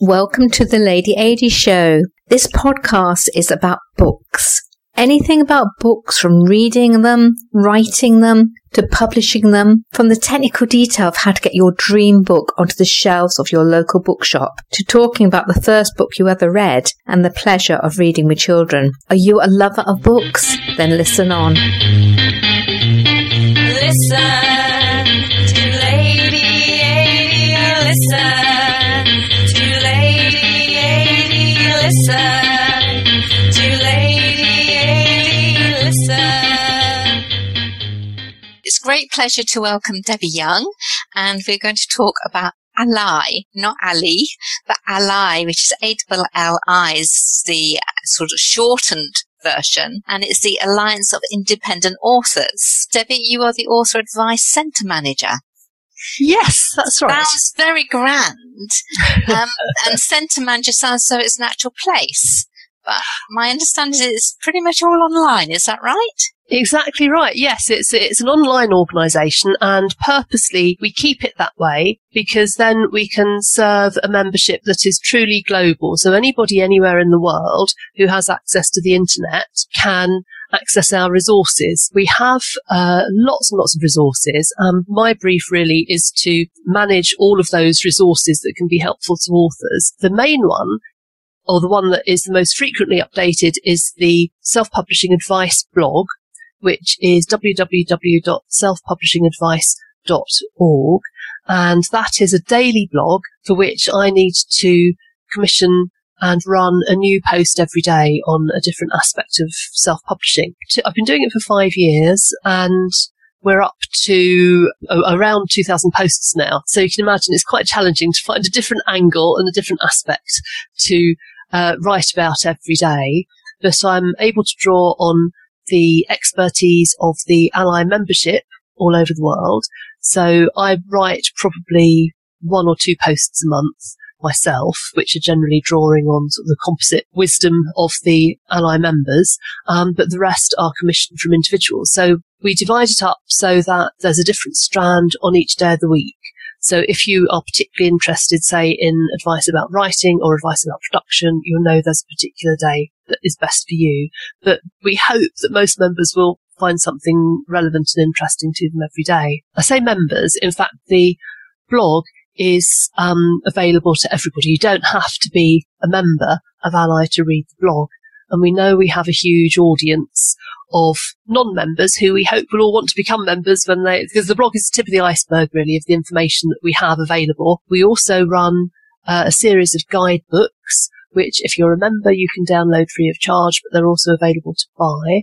Welcome to the Lady Adi Show. This podcast is about books. Anything about books from reading them, writing them, to publishing them, from the technical detail of how to get your dream book onto the shelves of your local bookshop, to talking about the first book you ever read and the pleasure of reading with children. Are you a lover of books? Then listen on. Listen Listen to Lady. Listen. It's a great pleasure to welcome Debbie Young, and we're going to talk about ALLi, not Ali, but ALLi, which is A-L-L-I, is the sort of shortened version, and it's the Alliance of Independent Authors. Debbie, you are the Author Advice Centre Manager. Yes, that's right. Sounds very grand, um, and Centre Manager sounds so it's an actual place. But my understanding is it's pretty much all online. Is that right? Exactly right. Yes, it's it's an online organisation, and purposely we keep it that way because then we can serve a membership that is truly global. So anybody anywhere in the world who has access to the internet can access our resources. We have uh, lots and lots of resources. Um, my brief really is to manage all of those resources that can be helpful to authors. The main one or the one that is the most frequently updated is the self-publishing advice blog, which is www.selfpublishingadvice.org. And that is a daily blog for which I need to commission and run a new post every day on a different aspect of self-publishing. I've been doing it for five years and we're up to around 2000 posts now. So you can imagine it's quite challenging to find a different angle and a different aspect to uh, write about every day. But I'm able to draw on the expertise of the ALLi membership all over the world. So I write probably one or two posts a month myself, which are generally drawing on sort of the composite wisdom of the ALLi members, um, but the rest are commissioned from individuals. So we divide it up so that there's a different strand on each day of the week. So if you are particularly interested, say, in advice about writing or advice about production, you'll know there's a particular day that is best for you. But we hope that most members will find something relevant and interesting to them every day. I say members, in fact, the blog is um, available to everybody. You don't have to be a member of ALLi to read the blog. And we know we have a huge audience of non-members who we hope will all want to become members when they, because the blog is the tip of the iceberg really of the information that we have available. We also run uh, a series of guidebooks, which if you're a member, you can download free of charge, but they're also available to buy.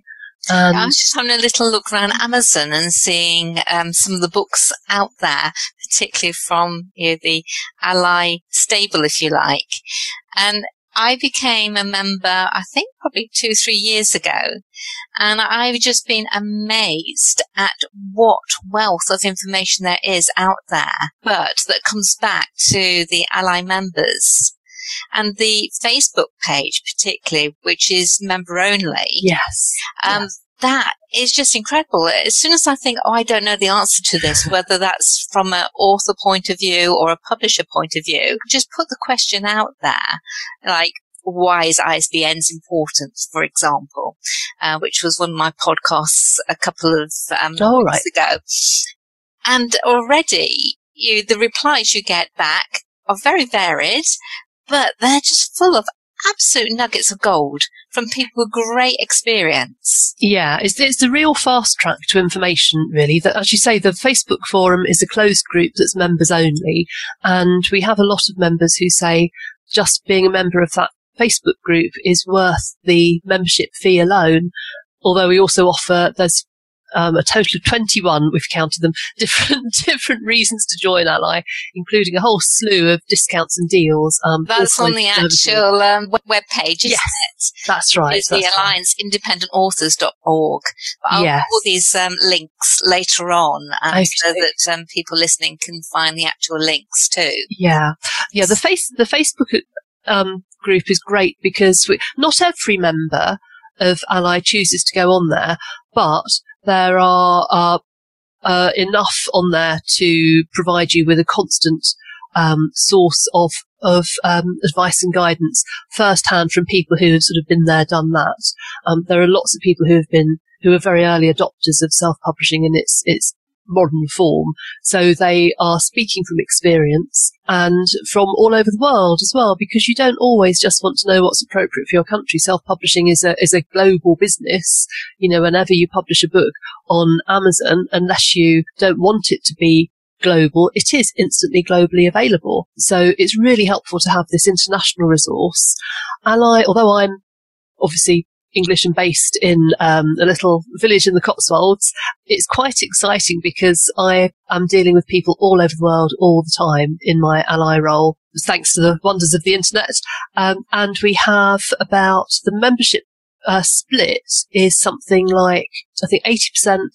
And I was just having a little look around Amazon and seeing um, some of the books out there, particularly from you know, the ALLi stable, if you like. And I became a member, I think probably two, three years ago. And I've just been amazed at what wealth of information there is out there, but that comes back to the ALLi members. And the Facebook page, particularly, which is member only. yes. Um, that is just incredible. As soon as I think, oh, I don't know the answer to this, whether that's from an author point of view or a publisher point of view, just put the question out there. Like, why is ISBNs important, for example, uh, which was one of my podcasts a couple of um, Oh, months ago. And already you, the replies you get back are very varied, but they're just full of absolute nuggets of gold from people with great experience. Yeah, it's, it's the real fast track to information, really. That, as you say, the Facebook forum is a closed group that's members only. And we have a lot of members who say just being a member of that Facebook group is worth the membership fee alone. Although we also offer, there's um, a total of 21, we've counted them, different, different reasons to join ALLi, including a whole slew of discounts and deals. Um, That's on the actual um, web- page, isn't Yes, it? That's right. It's the that's right. Alliance independentauthors.org. But I'll Yes. put all these um, links later on um, so that um, people listening can find the actual links too. Yeah, yeah. The face the Facebook um, group is great because we, not every member of ALLi chooses to go on there, but there are uh, uh, enough on there to provide you with a constant um, source of of um, advice and guidance firsthand from people who have sort of been there, done that. Um, there are lots of people who have been who are very early adopters of self publishing and its its modern form. So they are speaking from experience and from all over the world as well, because you don't always just want to know what's appropriate for your country. Self-publishing is a, is a global business. You know, whenever you publish a book on Amazon, unless you don't want it to be global, it is instantly globally available. So it's really helpful to have this international resource. ALLi, although I'm obviously English and based in um, a little village in the Cotswolds, it's quite exciting because I am dealing with people all over the world all the time in my ALLi role, thanks to the wonders of the internet. Um, and we have about the membership uh, split is something like I think eighty percent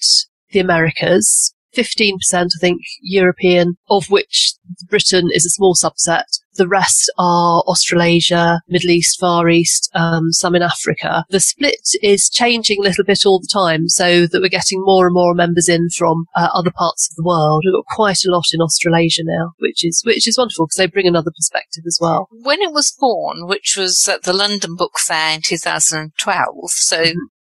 the Americas. 15%, I think, European, of which Britain is a small subset. The rest are Australasia, Middle East, Far East, um, some in Africa. The split is changing a little bit all the time so that we're getting more and more members in from uh, other parts of the world. We've got quite a lot in Australasia now, which is, which is wonderful because they bring another perspective as well. When it was born, which was at the London Book Fair in 2012, so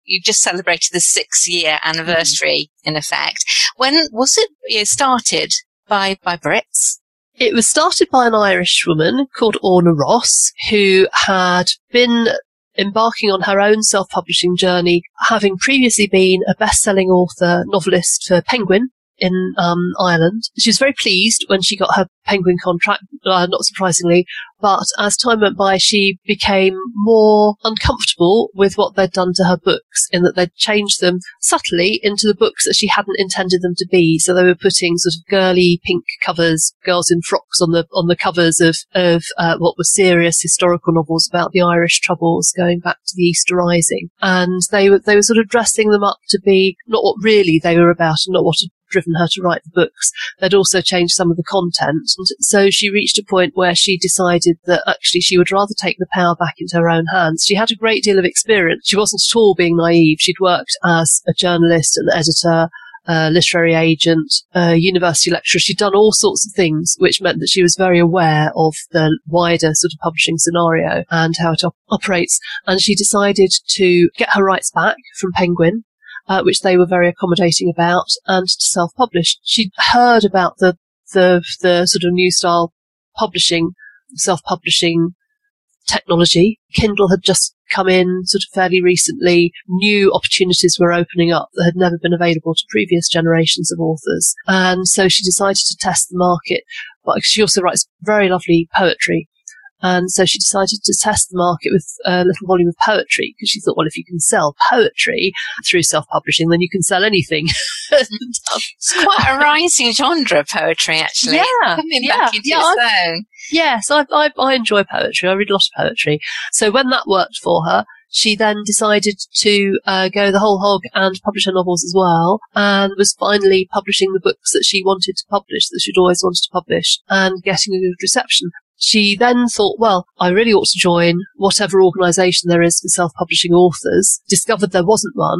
you just celebrated the six year anniversary in effect. When was it started by, by Brits? It was started by an Irish woman called Orna Ross, who had been embarking on her own self-publishing journey, having previously been a best-selling author, novelist for Penguin in um, Ireland. She was very pleased when she got her Penguin contract, uh, not surprisingly, but as time went by, she became more uncomfortable with what they'd done to her books in that they'd changed them subtly into the books that she hadn't intended them to be. So they were putting sort of girly pink covers, girls in frocks on the on the covers of of uh, what were serious historical novels about the Irish Troubles going back to the Easter Rising, and they were they were sort of dressing them up to be not what really they were about and not what had driven her to write the books. They'd also changed some of the content. And so she reached a point where she decided that actually she would rather take the power back into her own hands. She had a great deal of experience. She wasn't at all being naive. She'd worked as a journalist and editor, a literary agent, a university lecturer. She'd done all sorts of things, which meant that she was very aware of the wider sort of publishing scenario and how it op- operates. And she decided to get her rights back from Penguin uh, which they were very accommodating about, and to self-publish. She'd heard about the, the, the sort of new style publishing, self-publishing technology. Kindle had just come in sort of fairly recently. New opportunities were opening up that had never been available to previous generations of authors. And so she decided to test the market. But she also writes very lovely poetry. And so she decided to test the market with a little volume of poetry because she thought, well, if you can sell poetry through self-publishing, then you can sell anything. Um, It's quite a rising genre, of poetry, actually. Yeah, Coming yeah, back into yeah, its own. Yes, I, I, I enjoy poetry. I read a lot of poetry. So when that worked for her, she then decided to uh, go the whole hog and publish her novels as well, and was finally publishing the books that she wanted to publish, that she'd always wanted to publish, and getting a good reception. She then thought, well, I really ought to join whatever organisation there is for self-publishing authors. Discovered there wasn't one,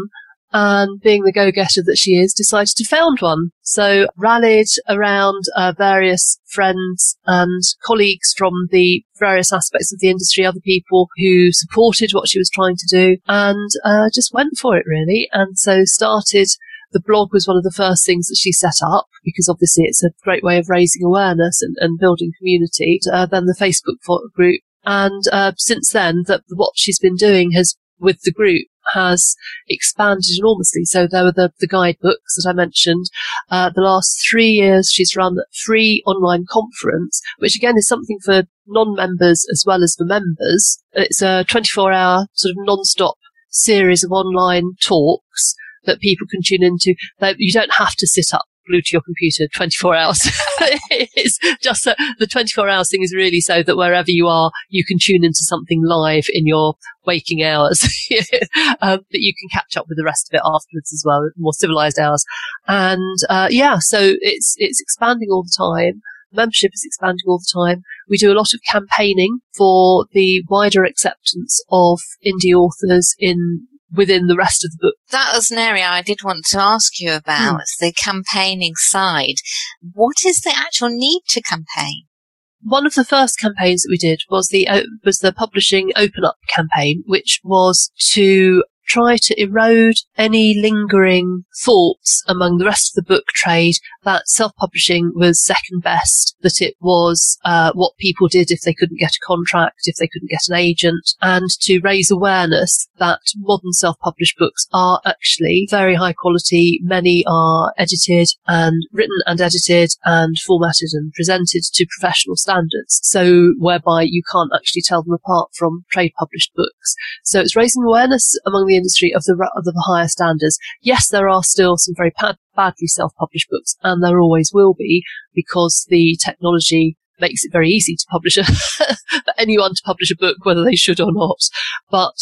and being the go-getter that she is, decided to found one. So rallied around uh, various friends and colleagues from the various aspects of the industry, other people who supported what she was trying to do, and uh, just went for it really. And so started the blog was one of the first things that she set up because obviously it's a great way of raising awareness and, and building community. Uh, then the Facebook group. And uh, since then, that what she's been doing has with the group has expanded enormously. So there were the, the guidebooks that I mentioned. Uh, the last three years, she's run a free online conference, which again is something for non-members as well as for members. It's a 24 hour sort of non-stop series of online talks that people can tune into. You don't have to sit up glued to your computer 24 hours. it's just that the 24 hours thing is really so that wherever you are, you can tune into something live in your waking hours, um, that you can catch up with the rest of it afterwards as well, more civilized hours. And, uh, yeah, so it's, it's expanding all the time. Membership is expanding all the time. We do a lot of campaigning for the wider acceptance of indie authors in within the rest of the book. That was an area I did want to ask you about, mm. the campaigning side. What is the actual need to campaign? One of the first campaigns that we did was the uh, was the publishing open up campaign, which was to try to erode any lingering thoughts among the rest of the book trade that self-publishing was second best, that it was uh, what people did if they couldn't get a contract, if they couldn't get an agent, and to raise awareness that modern self-published books are actually very high quality. Many are edited and written and edited and formatted and presented to professional standards. So whereby you can't actually tell them apart from trade published books. So it's raising awareness among the industry of the, of the higher standards. Yes, there are still some very bad, badly self-published books, and there always will be because the technology makes it very easy to publish a, for anyone to publish a book, whether they should or not. But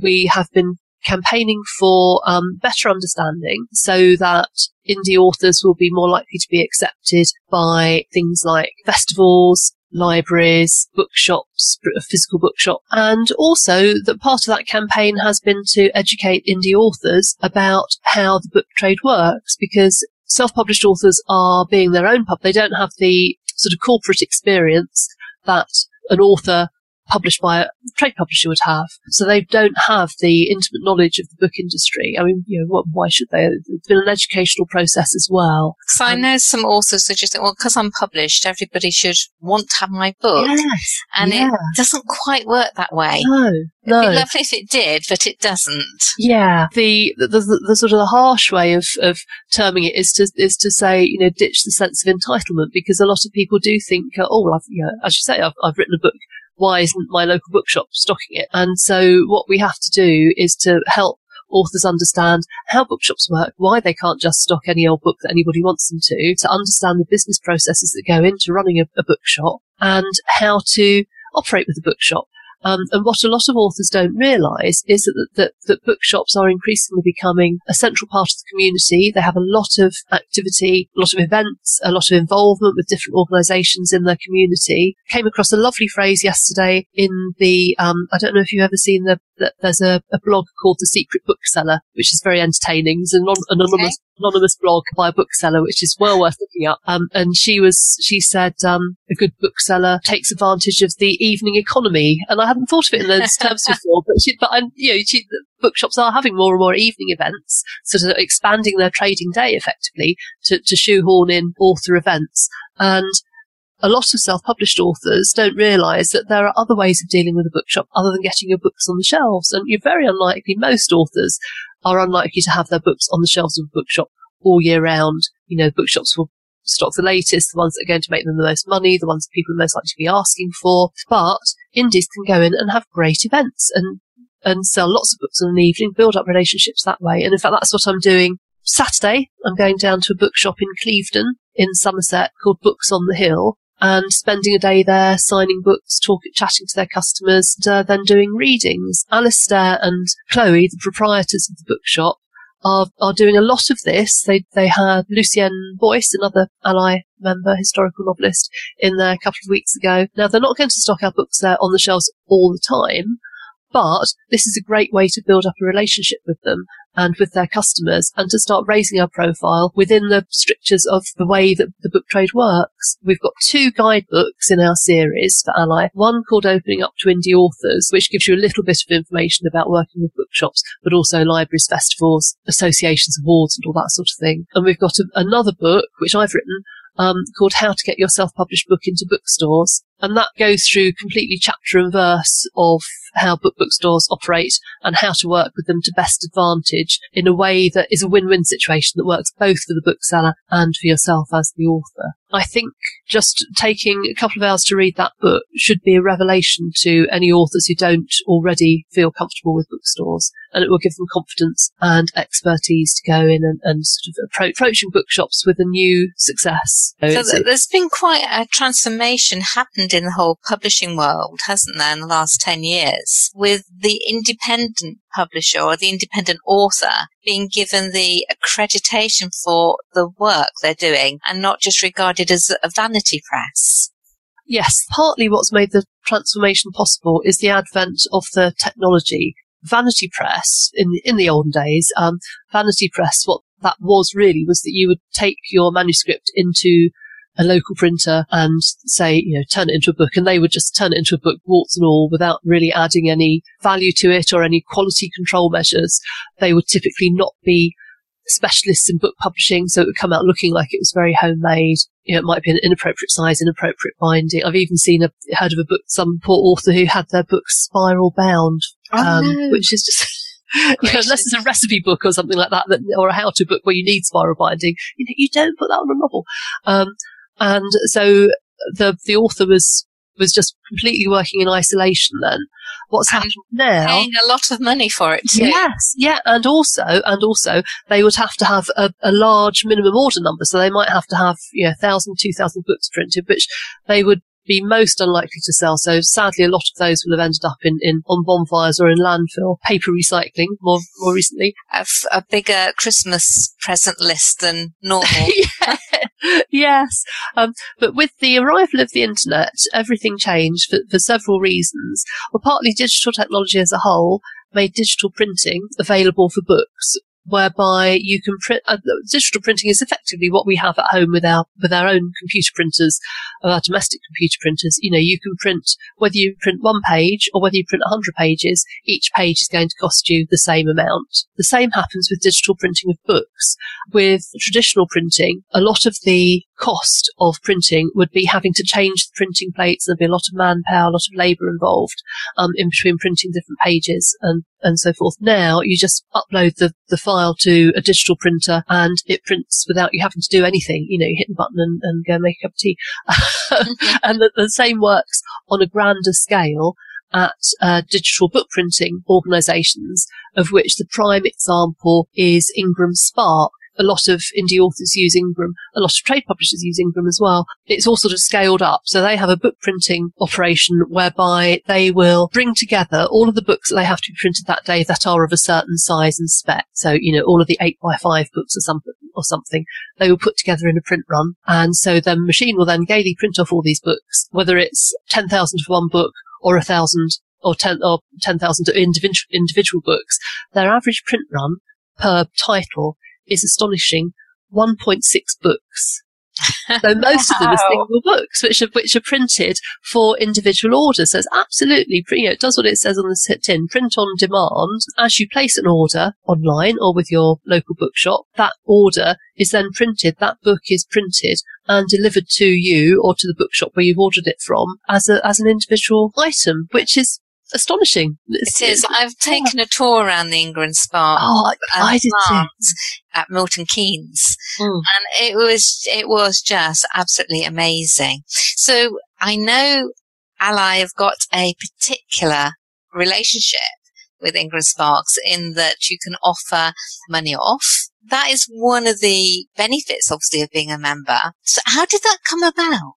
we have been campaigning for um, better understanding so that indie authors will be more likely to be accepted by things like festivals, libraries, bookshops, a physical bookshop. And also that part of that campaign has been to educate indie authors about how the book trade works because self-published authors are being their own pub. They don't have the sort of corporate experience that an author published by a trade publisher would have. So they don't have the intimate knowledge of the book industry. I mean, you know, what, why should they? It's been an educational process as well. So um, I know some authors that just think, well, because I'm published, everybody should want to have my book. Yes, and yeah. it doesn't quite work that way. No, no. It'd be lovely if it did, but it doesn't. Yeah, the the, the, the sort of the harsh way of, of terming it is to is to say you know ditch the sense of entitlement because a lot of people do think oh well I've you know, as you say I've, I've written a book why isn't my local bookshop stocking it? And so what we have to do is to help authors understand how bookshops work, why they can't just stock any old book that anybody wants them to, to understand the business processes that go into running a, a bookshop and how to operate with a bookshop. Um, and what a lot of authors don't realise is that, that, that bookshops are increasingly becoming a central part of the community. They have a lot of activity, a lot of events, a lot of involvement with different organisations in their community. Came across a lovely phrase yesterday in the, um, I don't know if you've ever seen the, the there's a, a, blog called The Secret Bookseller, which is very entertaining. It's an anonymous, okay. Anonymous blog by a bookseller, which is well worth looking up. Um, and she was, she said, um, a good bookseller takes advantage of the evening economy. And I hadn't thought of it in those terms before, but she, but I, you know, she, bookshops are having more and more evening events, sort of expanding their trading day effectively to, to shoehorn in author events. And a lot of self-published authors don't realise that there are other ways of dealing with a bookshop other than getting your books on the shelves. And you're very unlikely, most authors are unlikely to have their books on the shelves of a bookshop all year round. You know, bookshops will stock the latest, the ones that are going to make them the most money, the ones that people are most likely to be asking for. But indies can go in and have great events and, and sell lots of books in an evening, build up relationships that way. And in fact, that's what I'm doing Saturday. I'm going down to a bookshop in Clevedon in Somerset called Books on the Hill and spending a day there signing books, talking, chatting to their customers, and uh, then doing readings. Alistair and Chloe, the proprietors of the bookshop, are, are doing a lot of this. They, they had Lucienne Boyce, another ALLi member, historical novelist, in there a couple of weeks ago. Now, they're not going to stock our books there on the shelves all the time, but this is a great way to build up a relationship with them and with their customers and to start raising our profile within the strictures of the way that the book trade works. We've got two guidebooks in our series for ALLi. One called Opening Up to Indie Authors, which gives you a little bit of information about working with bookshops, but also libraries, festivals, associations, awards and all that sort of thing. And we've got a, another book, which I've written, um, called How to Get Your Self-Published Book into Bookstores. And that goes through completely chapter and verse of how book bookstores operate and how to work with them to best advantage in a way that is a win-win situation that works both for the bookseller and for yourself as the author. I think just taking a couple of hours to read that book should be a revelation to any authors who don't already feel comfortable with bookstores and it will give them confidence and expertise to go in and, and sort of appro- approaching bookshops with a new success. So it's- th- there's been quite a transformation in the whole publishing world, hasn't there, in the last 10 years, with the independent publisher or the independent author being given the accreditation for the work they're doing and not just regarded as a vanity press. Yes, partly what's made the transformation possible is the advent of the technology. Vanity press in in the olden days, um, vanity press, what that was really was that you would take your manuscript into a local printer and say, you know, turn it into a book, and they would just turn it into a book, warts and all, without really adding any value to it or any quality control measures. They would typically not be specialists in book publishing, so it would come out looking like it was very homemade. You know, it might be an inappropriate size, inappropriate binding. I've even seen a heard of a book, some poor author who had their book spiral bound, um, Oh, no. which is just. You know, unless it's a recipe book or something like that, that or a how-to book where you need spiral binding, you know, you don't put that on a novel. Um, and so the the author was was just completely working in isolation. Then what's happened now? Paying a lot of money for it too. Yes, yeah, and also, and also, they would have to have a, a large minimum order number, so they might have to have, you know, thousand, two thousand books printed, which they would be most unlikely to sell. So sadly, a lot of those will have ended up in, in on bonfires or in landfill, paper recycling more more recently. A, f- a bigger Christmas present list than normal. Yeah. yes. Um, but with the arrival of the internet, everything changed for, for several reasons. Well, partly digital technology as a whole made digital printing available for books. Whereby you can print, uh, digital printing is effectively what we have at home with our with our own computer printers, our domestic computer printers. You know, you can print whether you print one page or whether you print 100 pages. Each page is going to cost you the same amount. The same happens with digital printing of books with traditional printing, a lot of the cost of printing would be having to change the printing plates. There'd be a lot of manpower, a lot of labour involved um, in between printing different pages and, and so forth. Now you just upload the, the file to a digital printer and it prints without you having to do anything. You know, you hit the button and, and go make a cup of tea. and the, the same works on a grander scale at uh, digital book printing organisations, of which the prime example is Ingram Spark. A lot of indie authors use Ingram. A lot of trade publishers use Ingram as well. It's all sort of scaled up. So they have a book printing operation whereby they will bring together all of the books that they have to be printed that day that are of a certain size and spec. So, you know, all of the eight by five books or something, or something, they will put together in a print run. And so the machine will then gaily print off all these books, whether it's 10,000 for one book or a thousand or ten or ten thousand individual individual books, their average print run per title is astonishing 1.6 books. So most of them are single books, which are which are printed for individual orders. So it's absolutely, you know, it does what it says on the tin, print on demand. As you place an order online or with your local bookshop, that order is then printed. That book is printed and delivered to you or to the bookshop where you've ordered it from as a as an individual item, which is astonishing. It's- It is. I've taken a tour around the Ingram Spark Oh, I, did at Milton Keynes, Mm. and it was it was just absolutely amazing. So I know ALLi have got a particular relationship with Ingram Sparks in that you can offer money off. That is one of the benefits, obviously, of being a member. So how did that come about?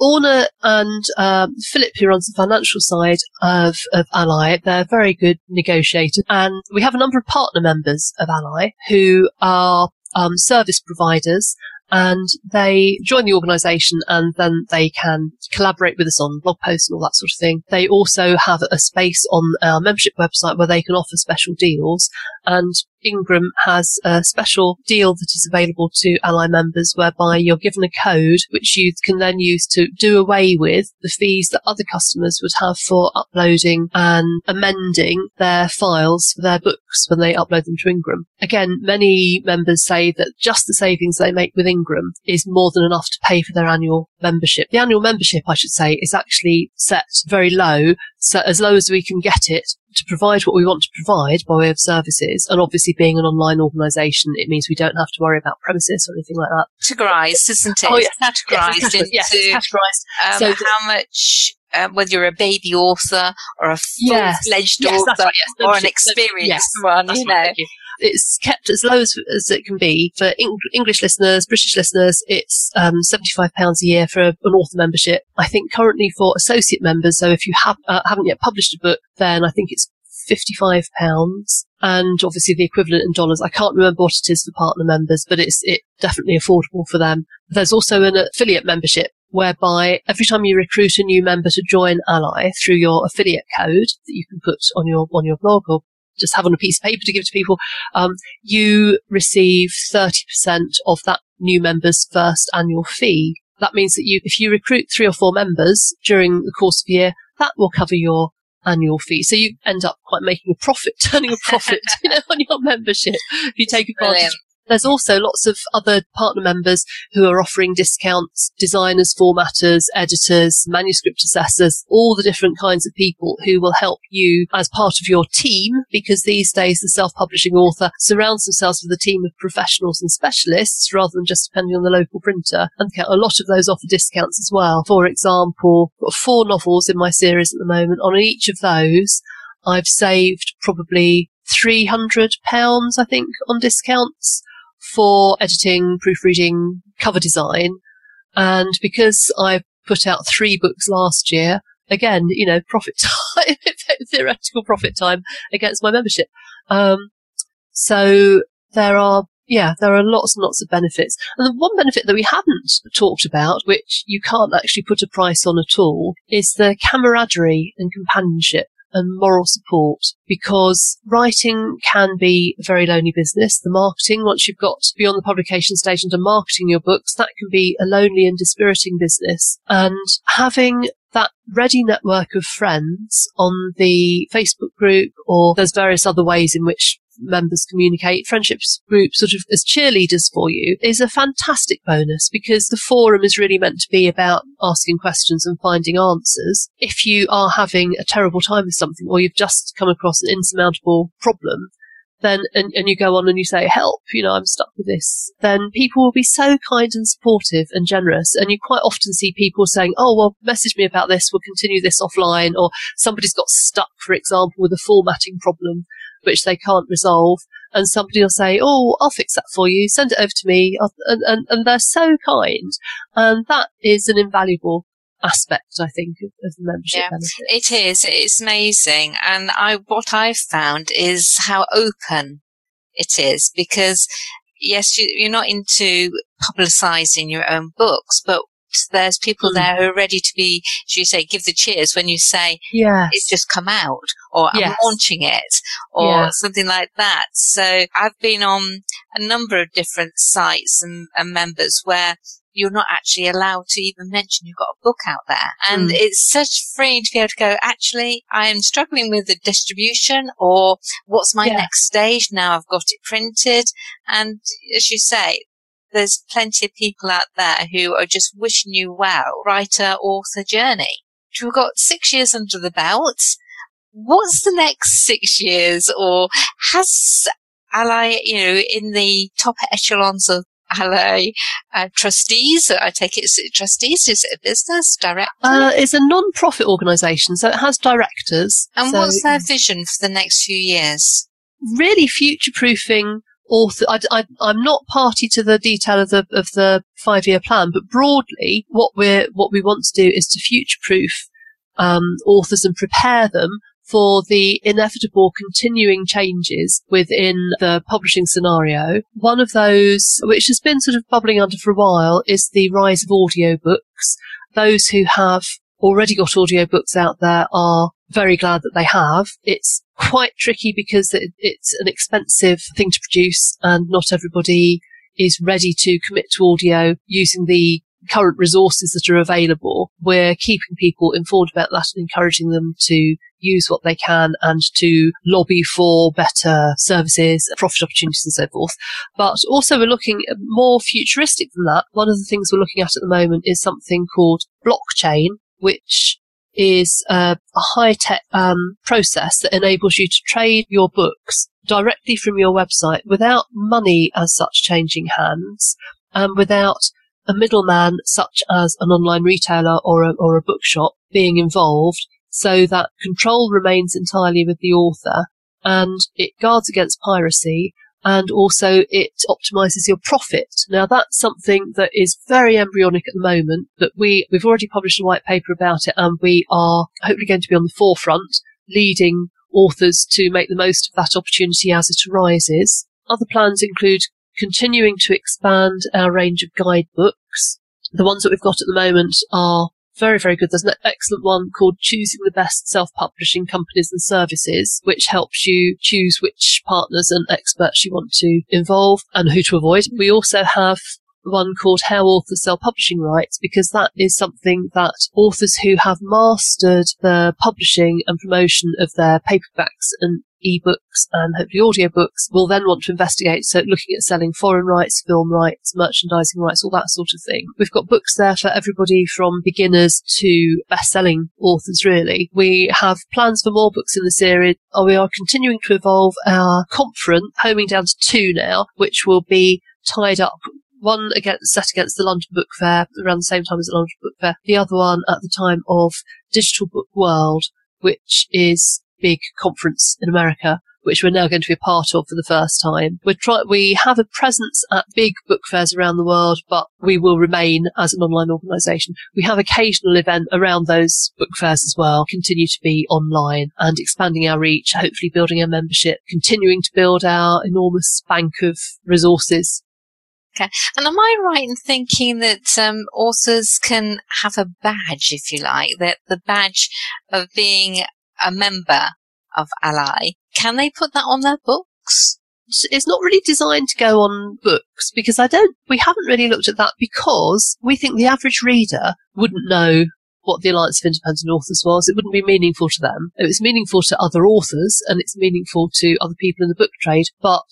Orna and um, Philip, who runs the financial side of, of ALLi, they're very good negotiators. And we have a number of partner members of ALLi who are um, service providers and they join the organisation and then they can collaborate with us on blog posts and all that sort of thing. They also have a space on our membership website where they can offer special deals. And Ingram has a special deal that is available to ALLi members whereby you're given a code which you can then use to do away with the fees that other customers would have for uploading and amending their files for their books when they upload them to Ingram. Again, many members say that just the savings they make with Ingram is more than enough to pay for their annual membership. The annual membership, I should say, is actually set very low, so as low as we can get it to provide what we want to provide by way of services. And obviously being an online organisation, it means we don't have to worry about premises or anything like that. Categorized, isn't it? Oh, yes. categorized Yes, into yes, it's categorised. um, So how much, um, whether you're a baby author or a full-fledged Yes, author right, or an experienced one, you know. you. It's kept as low as, as it can be for Eng- English listeners, British listeners. It's um, seventy-five pounds a year for an author membership. I think currently for associate members, so if you have uh, haven't yet published a book, then I think it's fifty-five pounds, and obviously the equivalent in dollars. I can't remember what it is for partner members, but it's it definitely affordable for them. There's also an affiliate membership whereby every time you recruit a new member to join ALLi through your affiliate code that you can put on your on your blog or just have on a piece of paper to give to people, um, you receive 30% of that new member's first annual fee. That means that you, if you recruit three or four members during the course of a year, that will cover your annual fee. So you end up quite making a profit, turning a profit, you know, on your membership if you take advantage. Brilliant. There's also lots of other partner members who are offering discounts, designers, formatters, editors, manuscript assessors, all the different kinds of people who will help you as part of your team because these days the self-publishing author surrounds themselves with a team of professionals and specialists rather than just depending on the local printer. And a lot of those offer discounts as well. For example, I've got four novels in my series at the moment. On each of those, I've saved probably £300, I think, on discounts for editing, proofreading, cover design. And because I put out three books last year, again, you know, profit time, theoretical profit time against my membership. Um, so there are, yeah, there are lots and lots of benefits. And the one benefit that we haven't talked about, which you can't actually put a price on at all, is the camaraderie and companionship and moral support because writing can be a very lonely business. The marketing, once you've got beyond the publication stage into marketing your books, that can be a lonely and dispiriting business. And having that ready network of friends on the Facebook group or there's various other ways in which members communicate, friendships group sort of as cheerleaders for you is a fantastic bonus because the forum is really meant to be about asking questions and finding answers. If you are having a terrible time with something or you've just come across an insurmountable problem, then and, and you go on and you say help you know i'm stuck with this then people will be so kind and supportive and generous. And you quite often see people saying oh well message me about this. We'll continue this offline or somebody's got stuck for example with a formatting problem which they can't resolve and somebody will say oh i'll fix that for you send it over to me and, and, and they're so kind and that is an invaluable aspect i think of, of the membership Yeah, benefit It is. It's amazing. And I, what I've found is how open it is because yes, you, you're not into publicizing your own books, but there's people Mm. there who are ready to be, as you say, give the cheers when you say yes it's just come out or I'm Yes. launching it or Yeah. something like that. So I've been on a number of different sites and, and members where you're not actually allowed to even mention you've got a book out there. And Mm. it's such freeing to be able to go, actually, I am struggling with the distribution or what's my Yeah. next stage now I've got it printed. And as you say, there's plenty of people out there who are just wishing you well, writer, author journey. We've got six years under the belt. What's the next six years or has ALLi, you know, in the top echelons of ALLi uh, trustees, I take it as trustees, is it a business director? Uh, it's a non-profit organisation, so it has directors. and so what's their vision for the next few years? really future-proofing author? I, I'm not party to the detail of the of the five-year plan, but broadly, what we're what we want to do is to future-proof um, authors and prepare them for the inevitable continuing changes within the publishing scenario. One of those, which has been sort of bubbling under for a while, is the rise of audiobooks. Those who have already got audiobooks out there are very glad that they have. It's quite tricky because it, it's an expensive thing to produce and not everybody is ready to commit to audio using the current resources that are available. We're keeping people informed about that and encouraging them to use what they can and to lobby for better services, profit opportunities and so forth. But also we're looking more futuristic than that. One of the things we're looking at at the moment is something called blockchain, which is a, a high tech um, process that enables you to trade your books directly from your website without money as such changing hands and without a middleman such as an online retailer or a, or a bookshop being involved so that control remains entirely with the author and it guards against piracy and also it optimizes your profit. Now that's something that is very embryonic at the moment, but we, we've already published a white paper about it and we are hopefully going to be on the forefront leading authors to make the most of that opportunity as it arises. Other plans include continuing to expand our range of guidebooks. The ones that we've got at the moment are very, very good. There's an excellent one called Choosing the Best Self-Publishing Companies and Services, which helps you choose which partners and experts you want to involve and who to avoid. We also have one called How Authors Sell Publishing Rights because that is something that authors who have mastered the publishing and promotion of their paperbacks and ebooks and hopefully audiobooks will then want to investigate. So looking at selling foreign rights, film rights, merchandising rights, all that sort of thing. We've got books there for everybody from beginners to best-selling authors, really. We have plans for more books in the series. Oh, we are continuing to evolve our conference, homing down to two now, which will be tied up one against, set against the London Book Fair around the same time as the London Book Fair. The other one at the time of Digital Book World, which is big conference in America, which we're now going to be a part of for the first time. We're try- we have a presence at big book fairs around the world, but we will remain as an online organisation. We have occasional event around those book fairs as well, continue to be online and expanding our reach, hopefully building our membership, continuing to build our enormous bank of resources Okay. And am I right in thinking that um, authors can have a badge, if you like, that the badge of being a member of ALLi, can they put that on their books? it's not really designed to go on books because I don't, we haven't really looked at that because we think the average reader wouldn't know what the Alliance of Independent Authors was. It wouldn't be meaningful to them. It was meaningful to other authors and it's meaningful to other people in the book trade, but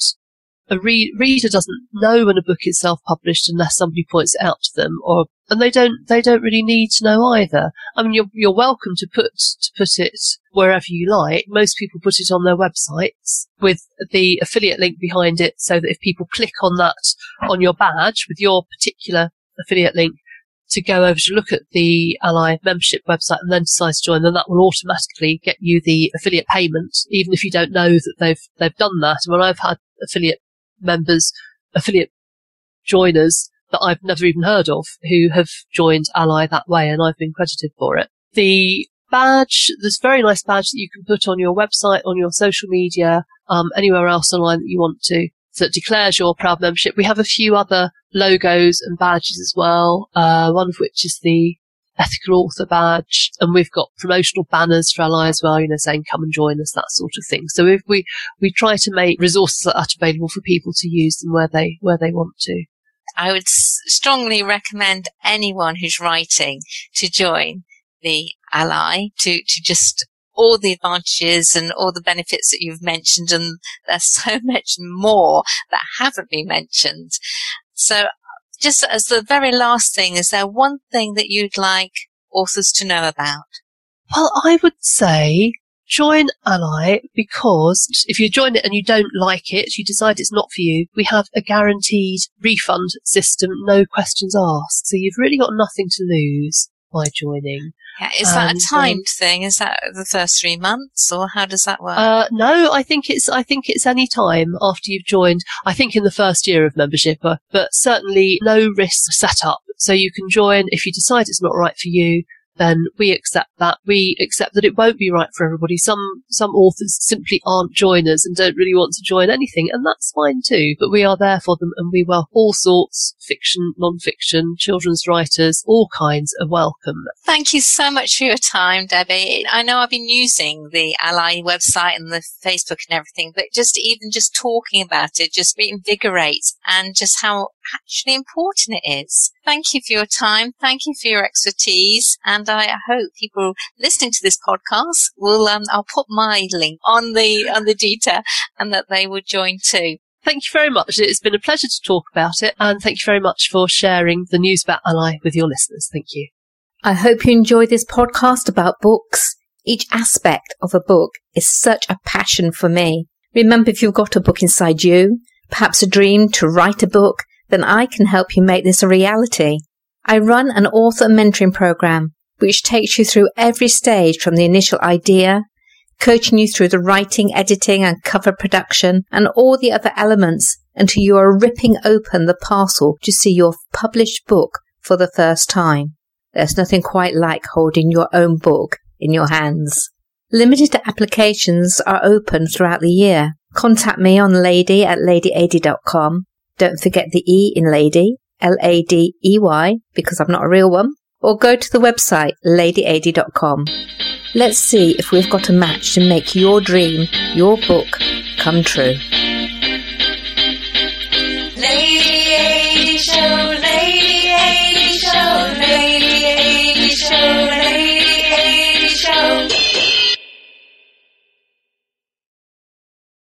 a re- reader doesn't know when a book is self-published unless somebody points it out to them, or and they don't they don't really need to know either. I mean, you're you're welcome to put to put it wherever you like. Most people put it on their websites with the affiliate link behind it, so that if people click on that on your badge with your particular affiliate link, to go over to look at the ALLi membership website and then decide to join, then that will automatically get you the affiliate payment, even if you don't know that they've they've done that. And when I've had affiliate members, affiliate joiners that I've never even heard of who have joined ALLi that way and I've been credited for it. The badge, this very nice badge that you can put on your website, on your social media, um, anywhere else online that you want to, that declares your proud membership. We have a few other logos and badges as well, uh, one of which is the ethical author badge, and we've got promotional banners for ALLi as well, you know, saying come and join us, that sort of thing. So we we we try to make resources that are available for people to use them where they where they want to. I would strongly recommend anyone who's writing to join the ALLi to to just all the advantages and all the benefits that you've mentioned, and there's so much more that haven't been mentioned. So just as the very last thing, is there one thing that you'd like authors to know about? Well, I would say join ALLi because if you join it and you don't like it, you decide it's not for you, we have a guaranteed refund system, no questions asked. So you've really got nothing to lose by joining. Yeah, is that a timed um, thing? Is that the first three months, or how does that work? Uh, no, I think it's I think it's any time after you've joined. I think in the first year of membership, uh, but certainly no risk set up. So you can join if you decide it's not right for you. Then we accept that. We accept that it won't be right for everybody. Some some authors simply aren't joiners and don't really want to join anything, and that's fine too. But we are there for them, and we welcome all sorts: fiction, non-fiction, children's writers, all kinds are welcome. Thank you so much for your time, Debbie. I know I've been using the ALLi website and the Facebook and everything, but just even just talking about it just reinvigorates and just how actually important it is. Thank you for your time. Thank you for your expertise. And I hope people listening to this podcast will, um, I'll put my link on the, on the detail and that they will join too. Thank you very much. It's been a pleasure to talk about it, and thank you very much for sharing the news about ALLi with your listeners. Thank you. I hope you enjoyed this podcast about books. Each aspect of a book is such a passion for me. Remember, if you've got a book inside you, perhaps a dream to write a book, then I can help you make this a reality. I run an author mentoring program which takes you through every stage from the initial idea, coaching you through the writing, editing and cover production and all the other elements until you are ripping open the parcel to see your published book for the first time. There's nothing quite like holding your own book in your hands. Limited applications are open throughout the year. Contact me on ladey at ladeyadey.com. Don't forget the E in ladey, L-A-D-E-Y, because I'm not a real one. Or go to the website ladeyadey.com. Let's see if we've got a match to make your dream, your book, come true.